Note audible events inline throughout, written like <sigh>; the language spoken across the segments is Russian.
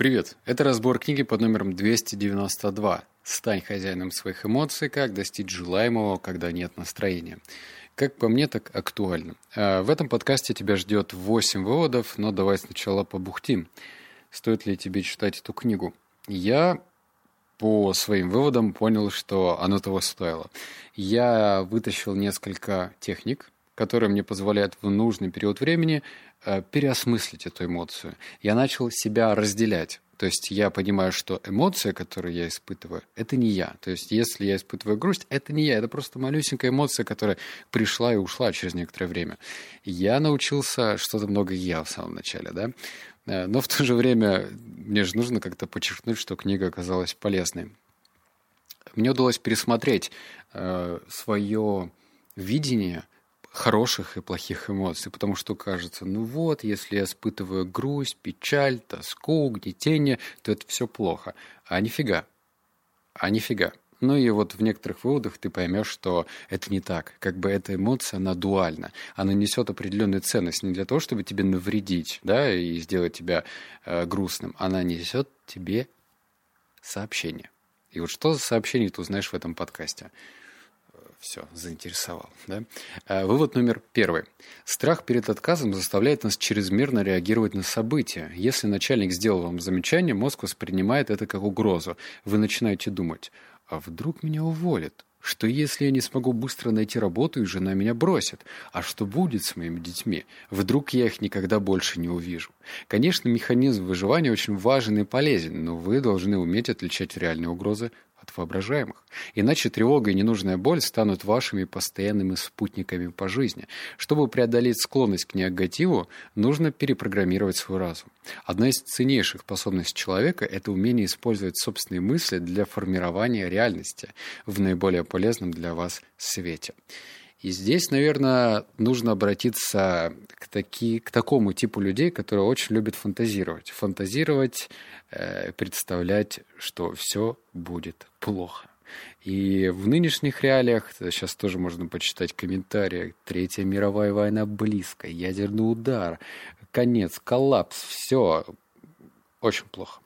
Привет! Это разбор книги под номером 292 «Стань хозяином своих эмоций. Как достичь желаемого, когда нет настроения». Как по мне, так актуально. А, в этом подкасте тебя ждет 8 выводов, но давай сначала побухтим. Стоит ли тебе читать эту книгу? Я по своим выводам понял, что оно того стоило. Я вытащил несколько техник, которые мне позволяют в нужный период времени Э, переосмыслить эту эмоцию. Я начал себя разделять. То есть я понимаю, что эмоция, которую я испытываю, это не я. То есть если я испытываю грусть, это не я, это просто малюсенькая эмоция, которая пришла и ушла через некоторое время. Я научился что-то много я в самом начале, да. Э, но в то же время мне же нужно как-то подчеркнуть, что книга оказалась полезной. Мне удалось пересмотреть э, свое видение хороших и плохих эмоций, потому что кажется, ну вот, если я испытываю грусть, печаль, тоску, гнетение, то это все плохо. А нифига. А нифига. Ну и вот в некоторых выводах ты поймешь, что это не так. Как бы эта эмоция, она дуальна. Она несет определенную ценность не для того, чтобы тебе навредить, да, и сделать тебя э, грустным. Она несет тебе сообщение. И вот что за сообщение ты узнаешь в этом подкасте? Все, заинтересовал. Да? А, вывод номер первый. Страх перед отказом заставляет нас чрезмерно реагировать на события. Если начальник сделал вам замечание, мозг воспринимает это как угрозу. Вы начинаете думать, а вдруг меня уволят? Что если я не смогу быстро найти работу, и жена меня бросит? А что будет с моими детьми? Вдруг я их никогда больше не увижу? Конечно, механизм выживания очень важен и полезен, но вы должны уметь отличать реальные угрозы от воображаемых. Иначе тревога и ненужная боль станут вашими постоянными спутниками по жизни. Чтобы преодолеть склонность к негативу, нужно перепрограммировать свой разум. Одна из ценнейших способностей человека – это умение использовать собственные мысли для формирования реальности в наиболее полезном для вас свете. И здесь, наверное, нужно обратиться к, таки, к такому типу людей, которые очень любят фантазировать. Фантазировать, э, представлять, что все будет плохо. И в нынешних реалиях, сейчас тоже можно почитать комментарии, Третья мировая война близко, ядерный удар, конец, коллапс, все очень плохо.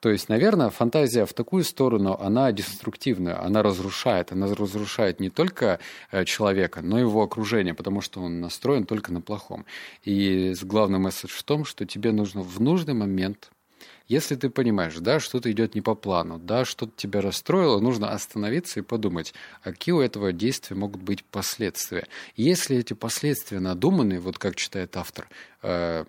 То есть, наверное, фантазия в такую сторону, она деструктивная, она разрушает. Она разрушает не только э, человека, но и его окружение, потому что он настроен только на плохом. И главный месседж в том, что тебе нужно в нужный момент если ты понимаешь, да, что-то идет не по плану, да, что-то тебя расстроило, нужно остановиться и подумать, а какие у этого действия могут быть последствия. Если эти последствия надуманные, вот как читает автор, э,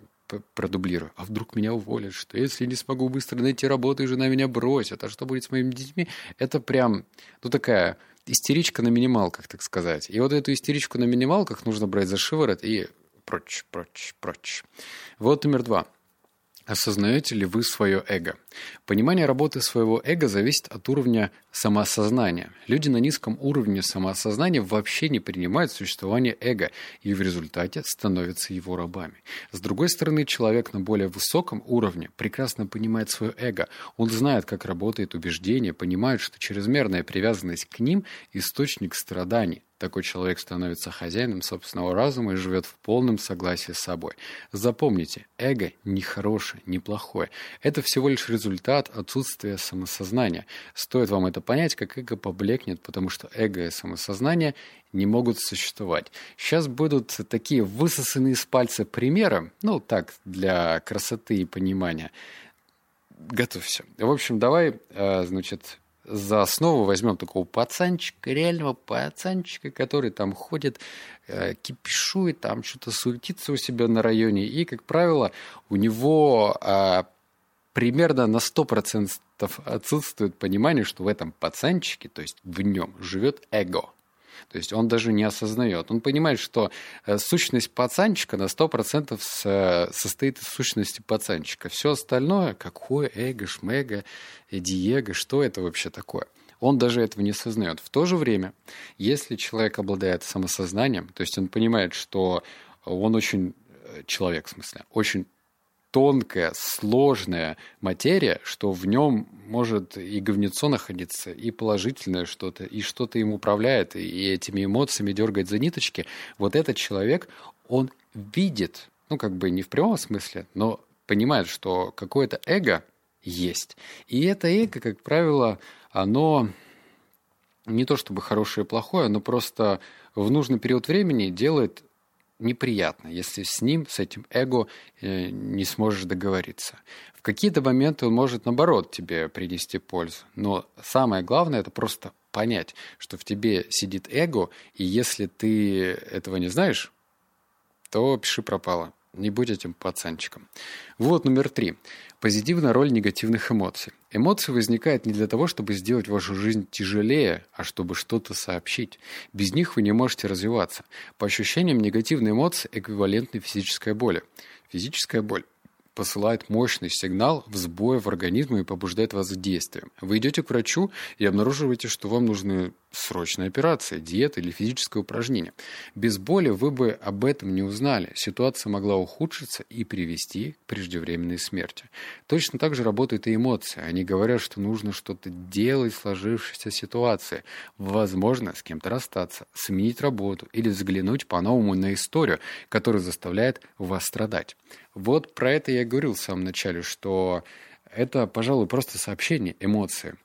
продублирую. А вдруг меня уволят? Что если не смогу быстро найти работу, и жена меня бросит? А что будет с моими детьми? Это прям, ну, такая истеричка на минималках, так сказать. И вот эту истеричку на минималках нужно брать за шиворот и прочь, прочь, прочь. Вот номер два. Осознаете ли вы свое эго? Понимание работы своего эго зависит от уровня самоосознания. Люди на низком уровне самоосознания вообще не принимают существование эго и в результате становятся его рабами. С другой стороны, человек на более высоком уровне прекрасно понимает свое эго. Он знает, как работает убеждение, понимает, что чрезмерная привязанность к ним – источник страданий, такой человек становится хозяином собственного разума и живет в полном согласии с собой. Запомните, эго не хорошее, не плохое. Это всего лишь результат отсутствия самосознания. Стоит вам это понять, как эго поблекнет, потому что эго и самосознание не могут существовать. Сейчас будут такие высосанные из пальца примеры, ну так, для красоты и понимания. Готовься. В общем, давай, э, значит, за основу возьмем такого пацанчика, реального пацанчика, который там ходит, э, кипишует, там что-то суетится у себя на районе. И, как правило, у него э, примерно на 100% отсутствует понимание, что в этом пацанчике, то есть в нем, живет эго. То есть он даже не осознает. Он понимает, что э, сущность пацанчика на 100% э, состоит из сущности пацанчика. Все остальное, какое эго, шмега, диего, что это вообще такое? Он даже этого не осознает. В то же время, если человек обладает самосознанием, то есть он понимает, что он очень э, человек, в смысле, очень тонкая, сложная материя, что в нем может и говнецо находиться, и положительное что-то, и что-то им управляет, и этими эмоциями дергает за ниточки. Вот этот человек, он видит, ну, как бы не в прямом смысле, но понимает, что какое-то эго есть. И это эго, как правило, оно не то чтобы хорошее и плохое, но просто в нужный период времени делает неприятно, если с ним, с этим эго, э, не сможешь договориться. В какие-то моменты он может, наоборот, тебе принести пользу. Но самое главное – это просто понять, что в тебе сидит эго, и если ты этого не знаешь, то пиши пропало. Не будь этим пацанчиком. Вот номер три. Позитивная роль негативных эмоций. Эмоции возникают не для того, чтобы сделать вашу жизнь тяжелее, а чтобы что-то сообщить. Без них вы не можете развиваться. По ощущениям, негативные эмоции эквивалентны физической боли. Физическая боль посылает мощный сигнал в сбой в организме и побуждает вас к действиям. Вы идете к врачу и обнаруживаете, что вам нужны срочная операция, диета или физическое упражнение. Без боли вы бы об этом не узнали. Ситуация могла ухудшиться и привести к преждевременной смерти. Точно так же работают и эмоции. Они говорят, что нужно что-то делать в сложившейся ситуации. Возможно, с кем-то расстаться, сменить работу или взглянуть по-новому на историю, которая заставляет вас страдать. Вот про это я говорил в самом начале, что это, пожалуй, просто сообщение, эмоции.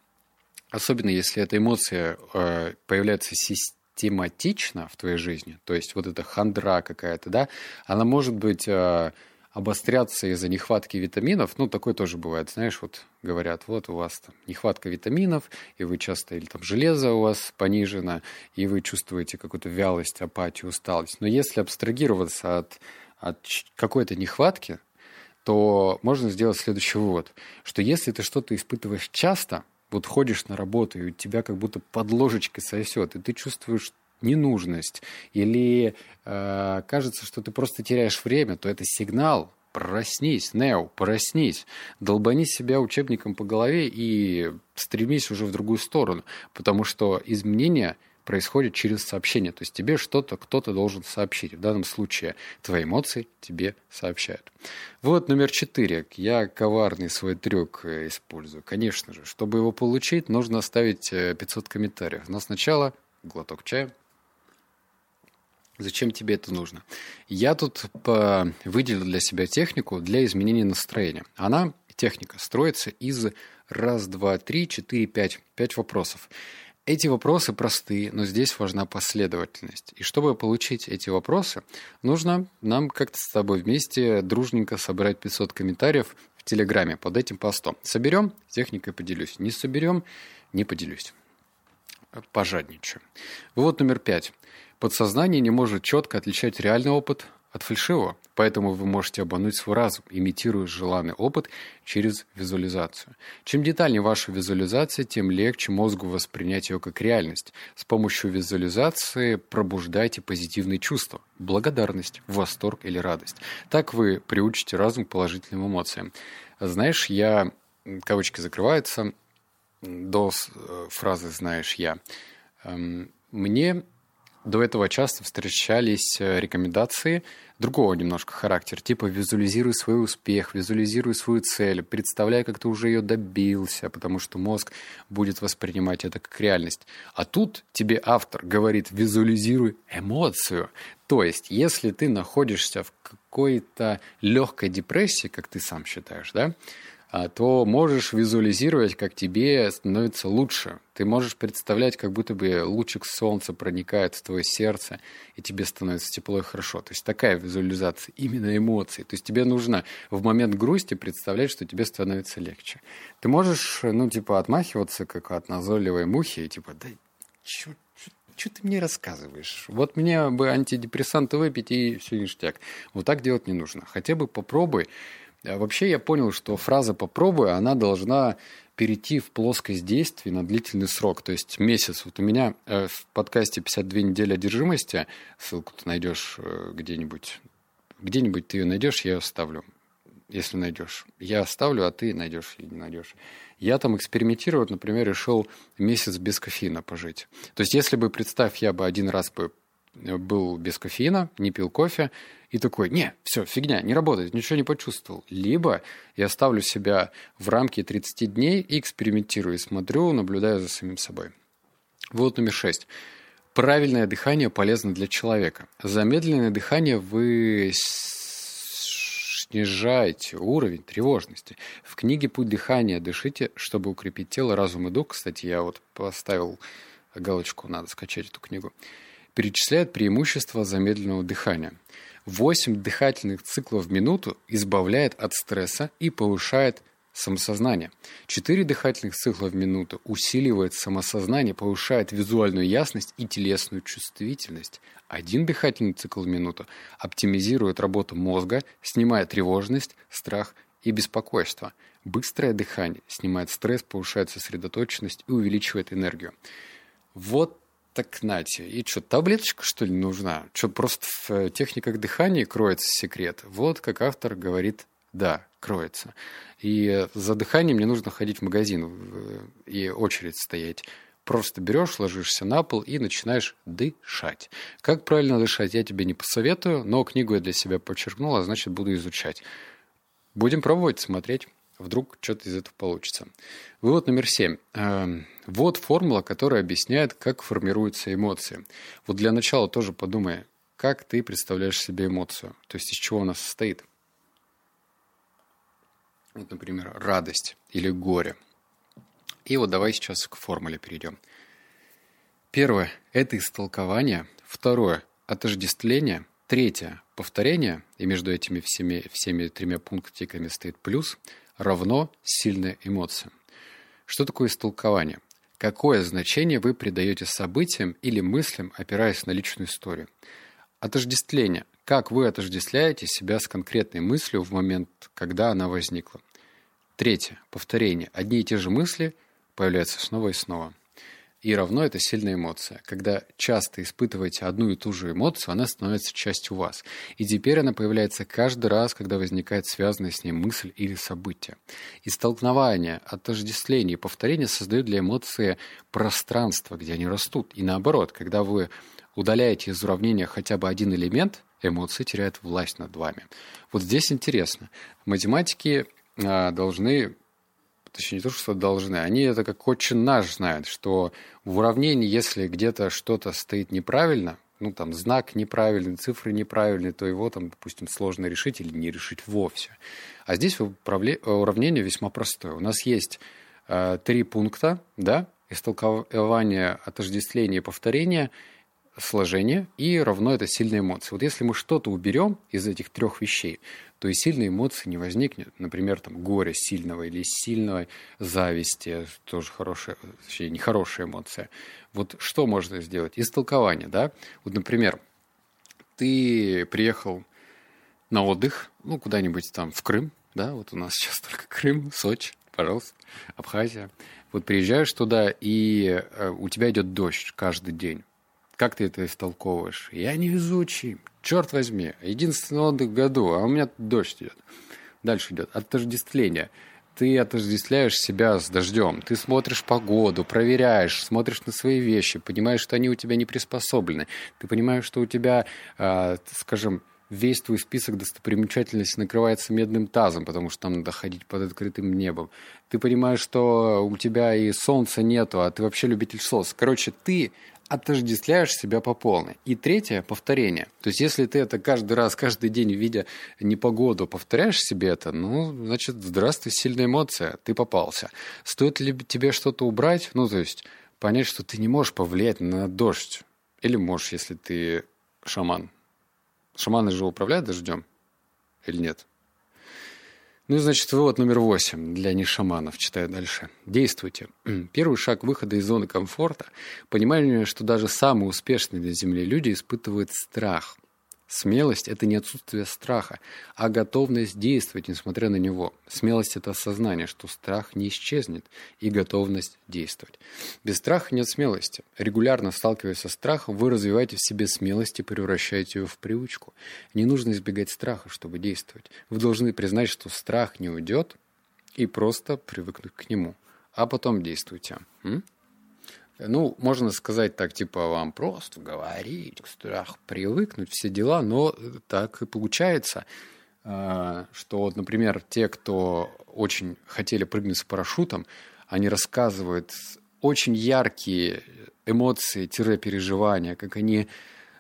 Особенно если эта эмоция э, появляется систематично в твоей жизни, то есть вот эта хандра какая-то, да, она может быть э, обостряться из-за нехватки витаминов, ну, такое тоже бывает, знаешь, вот говорят, вот у вас там нехватка витаминов, и вы часто, или там железо у вас понижено, и вы чувствуете какую-то вялость, апатию, усталость. Но если абстрагироваться от, от какой-то нехватки, то можно сделать следующий вывод, что если ты что-то испытываешь часто – вот ходишь на работу, и у тебя как будто под ложечкой сосет, и ты чувствуешь ненужность, или э, кажется, что ты просто теряешь время, то это сигнал, проснись, Нео, проснись, долбани себя учебником по голове и стремись уже в другую сторону, потому что изменения происходит через сообщение. То есть тебе что-то кто-то должен сообщить. В данном случае твои эмоции тебе сообщают. Вот номер четыре. Я коварный свой трюк э, использую. Конечно же, чтобы его получить, нужно оставить 500 э, комментариев. Но сначала глоток чая. Зачем тебе это нужно? Я тут выделил для себя технику для изменения настроения. Она, техника, строится из раз, два, три, четыре, пять, пять вопросов. Эти вопросы простые, но здесь важна последовательность. И чтобы получить эти вопросы, нужно нам как-то с тобой вместе дружненько собрать 500 комментариев в Телеграме под этим постом. Соберем, техникой поделюсь. Не соберем, не поделюсь. Пожадничаю. Вывод номер пять. Подсознание не может четко отличать реальный опот от фальшивого, поэтому вы можете обмануть свой разум, имитируя желанный опыт через визуализацию. Чем детальнее ваша визуализация, тем легче мозгу воспринять ее как реальность. С помощью визуализации пробуждайте позитивные чувства – благодарность, восторг или радость. Так вы приучите разум к положительным эмоциям. Знаешь, я, кавычки закрываются, до э, фразы «знаешь я», эм, мне до этого часто встречались э, рекомендации другого немножко характера, типа визуализируй свой успех, визуализируй свою цель, представляй, как ты уже ее добился, потому что мозг будет воспринимать это как реальность. А тут тебе автор говорит, визуализируй эмоцию. То есть, если ты находишься в какой-то легкой депрессии, как ты сам считаешь, да, то можешь визуализировать, как тебе становится лучше. Ты можешь представлять, как будто бы лучик солнца проникает в твое сердце, и тебе становится тепло и хорошо. То есть такая визуализация, именно эмоции. То есть тебе нужно в момент грусти представлять, что тебе становится легче. Ты можешь, ну, типа, отмахиваться, как от назойливой мухи, и типа, да чё, что ты мне рассказываешь? Вот мне бы антидепрессанты выпить, и все ништяк. Вот так делать не нужно. Хотя бы попробуй а вообще я понял, что фраза «попробуй», она должна перейти в плоскость действий на длительный срок, то есть месяц. Вот у меня э, в подкасте «52 недели одержимости», ссылку ты найдешь э, где-нибудь, где-нибудь ты ее найдешь, я ее оставлю, если найдешь. Я оставлю, а ты найдешь или не найдешь. Я там экспериментировать, например, решил месяц без кофеина пожить. То есть, если бы, представь, я бы один раз бы был без кофеина, не пил кофе, и такой, не, все, фигня, не работает, ничего не почувствовал. Либо я ставлю себя в рамки 30 дней и экспериментирую, смотрю, наблюдаю за самим собой. Вот номер шесть. Правильное дыхание полезно для человека. Замедленное дыхание вы снижайте уровень тревожности. В книге «Путь дыхания» дышите, чтобы укрепить тело, разум и дух. Кстати, я вот поставил галочку, надо скачать эту книгу. Перечисляет преимущества замедленного дыхания. 8 дыхательных циклов в минуту избавляет от стресса и повышает самосознание. Четыре дыхательных цикла в минуту усиливает самосознание, повышает визуальную ясность и телесную чувствительность. Один дыхательный цикл в минуту оптимизирует работу мозга, снимает тревожность, страх и беспокойство. Быстрое дыхание снимает стресс, повышает сосредоточенность и увеличивает энергию. Вот так нате. И что, таблеточка, что ли, нужна? Что, просто в э, техниках дыхания кроется секрет? Вот как автор говорит да, кроется. И за дыханием не нужно ходить в магазин и очередь стоять. Просто берешь, ложишься на пол и начинаешь дышать. Как правильно дышать, я тебе не посоветую, но книгу я для себя подчеркнул, а значит буду изучать. Будем пробовать, смотреть. Вдруг что-то из этого получится. Вывод номер семь. Эм, вот формула, которая объясняет, как формируются эмоции. Вот для начала тоже подумай, как ты представляешь себе эмоцию, то есть из чего она состоит. Вот, например, радость или горе. И вот давай сейчас к формуле перейдем. Первое – это истолкование. Второе – отождествление. Третье – повторение. И между этими всеми, всеми тремя пунктиками стоит плюс. Равно сильная эмоция. Что такое истолкование? Какое значение вы придаете событиям или мыслям, опираясь на личную историю? Отождествление. Как вы отождествляете себя с конкретной мыслью в момент, когда она возникла? Третье. Повторение. Одни и те же мысли появляются снова и снова. И равно это сильная эмоция. Когда часто испытываете одну и ту же эмоцию, она становится частью вас. И теперь она появляется каждый раз, когда возникает связанная с ней мысль или событие. И столкновение, отождествление и повторение создают для эмоции пространство, где они растут. И наоборот, когда вы удаляете из уравнения хотя бы один элемент, эмоции теряют власть над вами. Вот здесь интересно. Математики а, должны, точнее не то, что должны, они это как очень наш знают, что в уравнении, если где-то что-то стоит неправильно, ну там знак неправильный, цифры неправильные, то его там, допустим, сложно решить или не решить вовсе. А здесь уравнение весьма простое. У нас есть э, три пункта, да, истолкование, отождествление и повторение – сложение и равно это сильные эмоции. Вот если мы что-то уберем из этих трех вещей, то и сильной эмоции не возникнет. Например, там горе сильного или сильной зависти, тоже хорошая, точнее, нехорошая эмоция. Вот что можно сделать? Истолкование, да? Вот, например, ты приехал на отдых, ну, куда-нибудь там в Крым, да, вот у нас <laughs> сейчас только Крым, Сочи, пожалуйста, Абхазия. Вот приезжаешь туда, и э, у тебя идет дождь каждый день. Как ты это истолковываешь? Я невезучий. Черт возьми. Единственный отдых в году, а у меня дождь идет. Дальше идет отождествление. Ты отождествляешь себя с дождем. Ты смотришь погоду, проверяешь, смотришь на свои вещи, понимаешь, что они у тебя не приспособлены. Ты понимаешь, что у тебя, э, скажем, весь твой список достопримечательностей накрывается медным тазом, потому что там надо ходить под открытым небом. Ты понимаешь, что у тебя и солнца нету, а ты вообще любитель солнца. Короче, ты отождествляешь себя по полной. И третье – повторение. То есть, если ты это каждый раз, каждый день, видя непогоду, повторяешь себе это, ну, значит, здравствуй, сильная эмоция, ты попался. Стоит ли тебе что-то убрать? Ну, то есть, понять, что ты не можешь повлиять на дождь. Или можешь, если ты шаман. Шаманы же управляют дождем? Или нет? Ну, значит, вывод номер восемь для нешаманов. Читаю дальше. Действуйте. <clears throat> Первый шаг выхода из зоны комфорта – понимание, что даже самые успешные на Земле люди испытывают страх – Смелость – это не отсутствие страха, а готовность действовать, несмотря на него. Смелость – это осознание, что страх не исчезнет, и готовность действовать. Без страха нет смелости. Регулярно сталкиваясь со страхом, вы развиваете в себе смелость и превращаете ее в привычку. Не нужно избегать страха, чтобы действовать. Вы должны признать, что страх не уйдет, и просто привыкнуть к нему. А потом действуйте. М? Ну, можно сказать так, типа, вам просто говорить, к страху привыкнуть, все дела, но так и получается, а, что, вот, например, те, кто очень хотели прыгнуть с парашютом, они рассказывают очень яркие эмоции, переживания, как они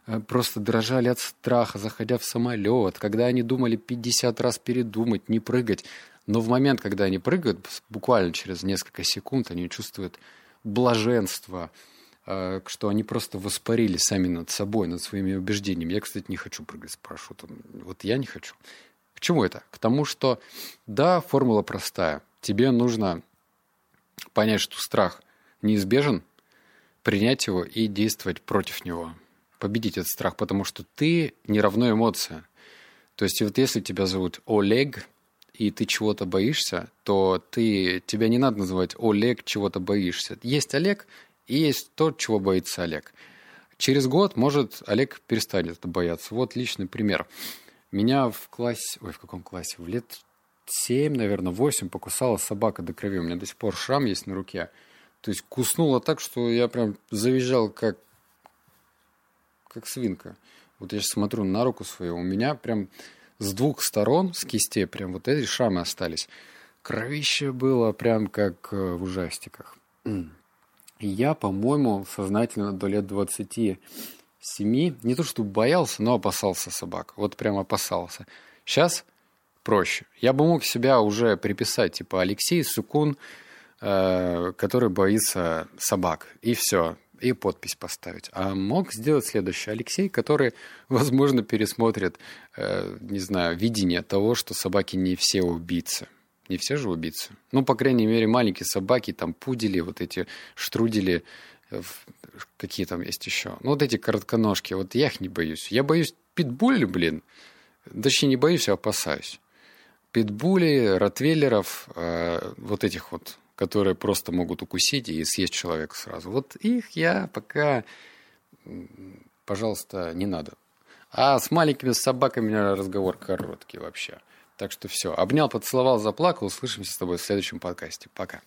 э, просто дрожали от страха, заходя в самолет, когда они думали 50 раз передумать, не прыгать. Но в момент, когда они прыгают, буквально через несколько секунд, они чувствуют блаженство, э, что они просто воспарили сами над собой, над своими убеждениями. Я, кстати, не хочу прыгать с парашютом. Вот я не хочу. К чему это? К тому, что да, формула простая. Тебе нужно понять, что страх неизбежен, принять его и действовать против него. Победить этот страх, потому что ты не равно эмоция. То есть вот если тебя зовут Олег, и ты чего-то боишься, то ты, тебя не надо называть Олег, чего-то боишься. Есть Олег, и есть тот, чего боится Олег. Через год, может, Олег перестанет это бояться. Вот личный пример. Меня в классе, ой, в каком классе? В лет 7, наверное, 8 покусала собака до крови. У меня до сих пор шрам есть на руке. То есть куснула так, что я прям завизжал, как, как свинка. Вот я сейчас смотрю на руку свою, у меня прям с двух сторон, с кистей, прям вот эти шрамы остались. Кровище было прям как э, в ужастиках. Я, по-моему, сознательно до лет 27 не то что боялся, но опасался собак. Вот прям опасался. Сейчас проще. Я бы мог себя уже приписать, типа Алексей Сукун, э, который боится собак. И все. И подпись поставить. А мог сделать следующее. Алексей, который, <laughs> возможно, пересмотрит, э, не знаю, видение того, что собаки не все убийцы. Не все же убийцы. Ну, по крайней мере, маленькие собаки, там пудели, вот эти штрудели, э, какие там есть еще. Ну, вот эти коротконожки, вот я их не боюсь. Я боюсь питбули, блин. Точнее, не боюсь, а опасаюсь питбулей, ротвейлеров, э, вот этих вот, которые просто могут укусить и съесть человека сразу. Вот их я пока, пожалуйста, не надо. А с маленькими собаками у меня разговор короткий вообще. Так что все. Обнял, поцеловал, заплакал. Услышимся с тобой в следующем подкасте. Пока.